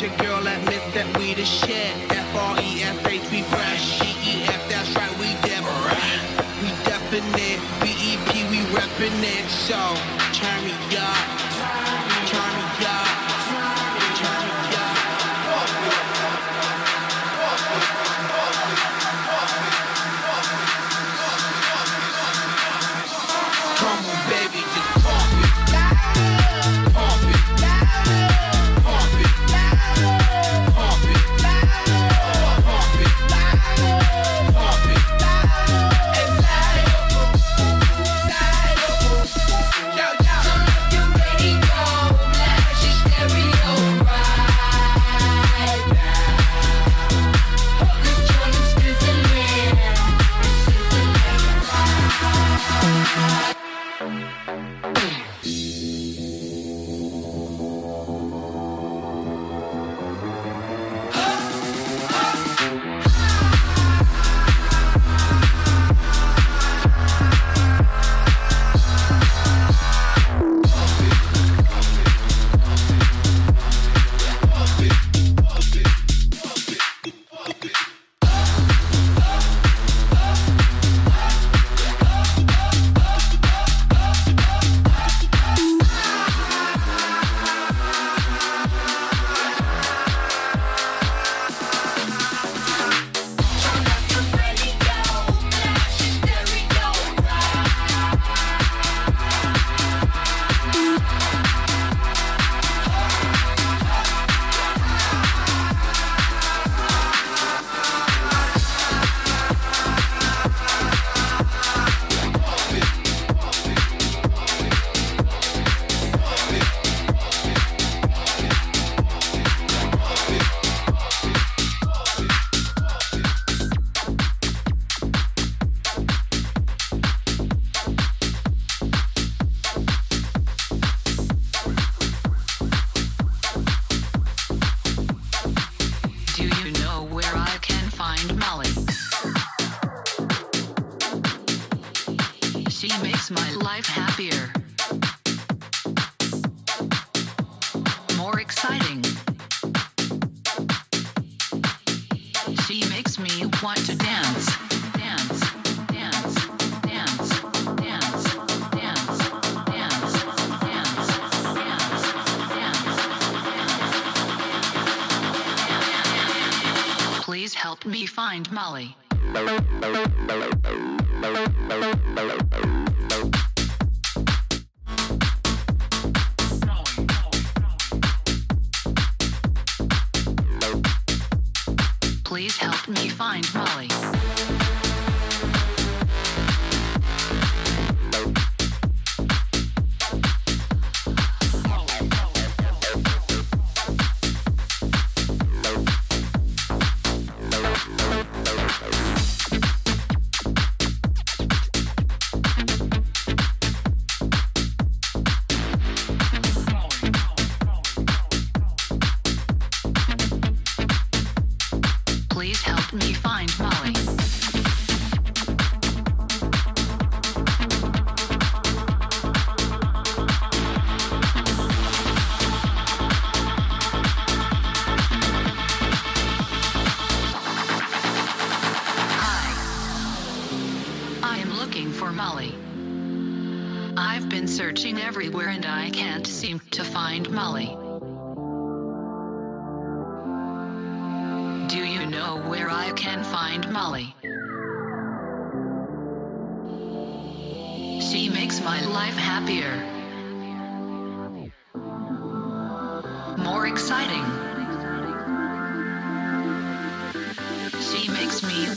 Your girl admit that we the shit. F R E S H, we fresh. G E F, that's right, we def. We definite. B E P, we reppin' it. So. Find Molly.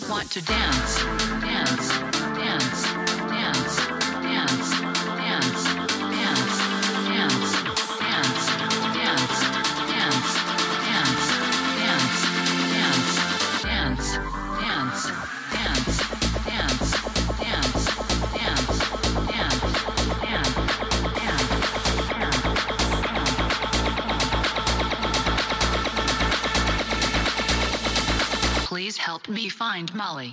want to dance. Dance. Find Molly.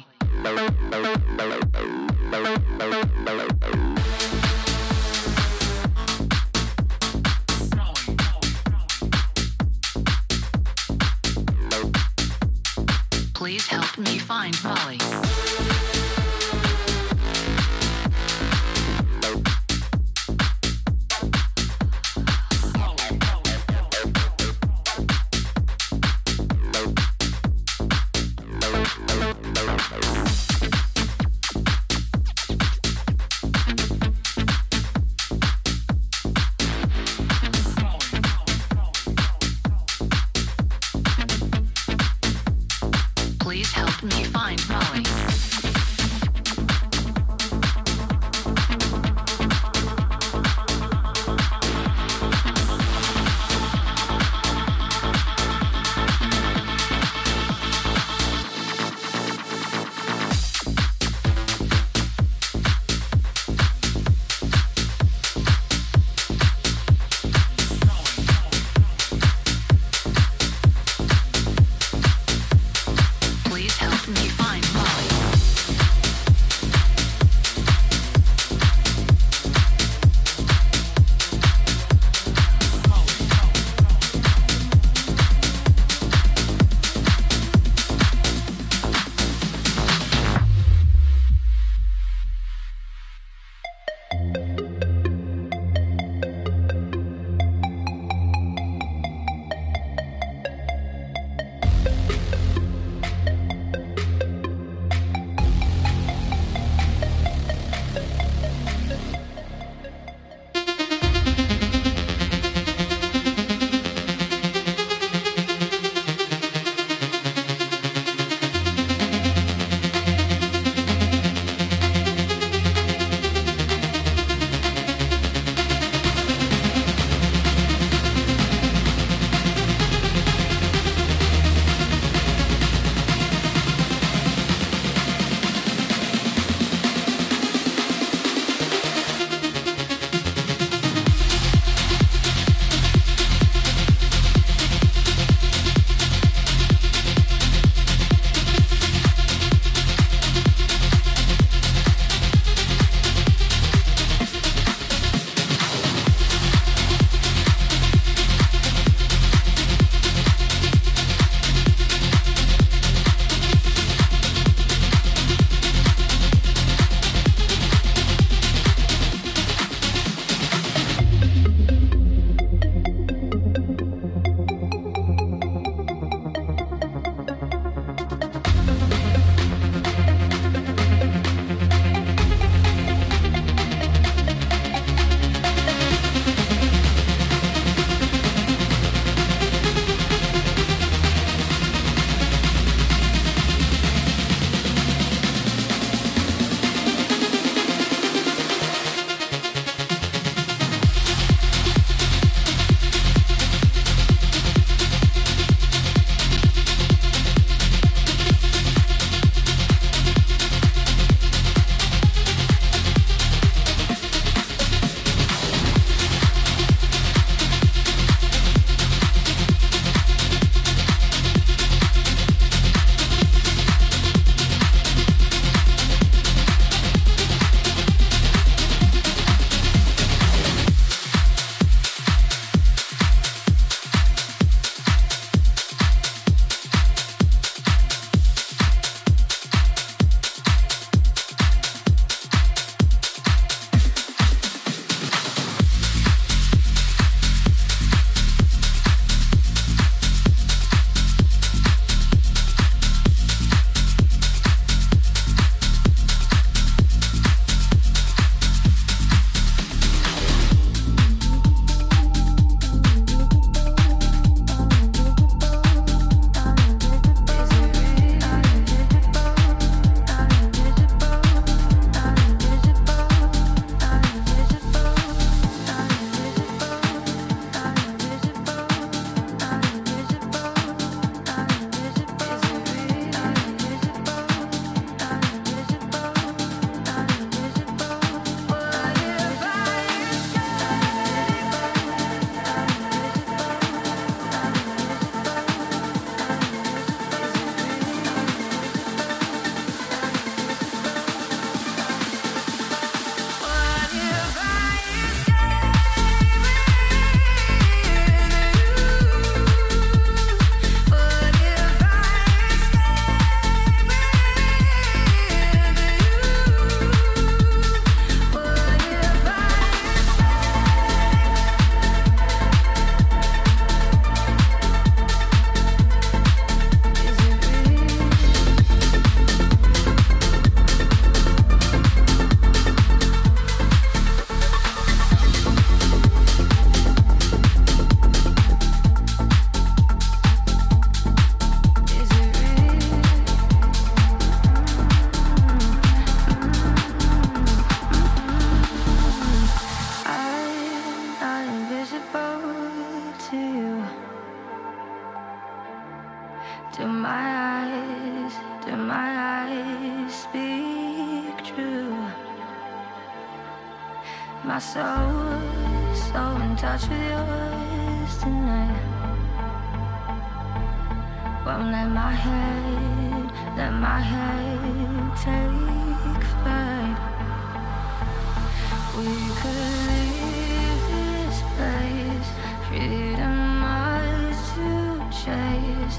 Soul so in touch with yours tonight. Won't let my head, let my head take flight. We could leave this place, freedom to chase.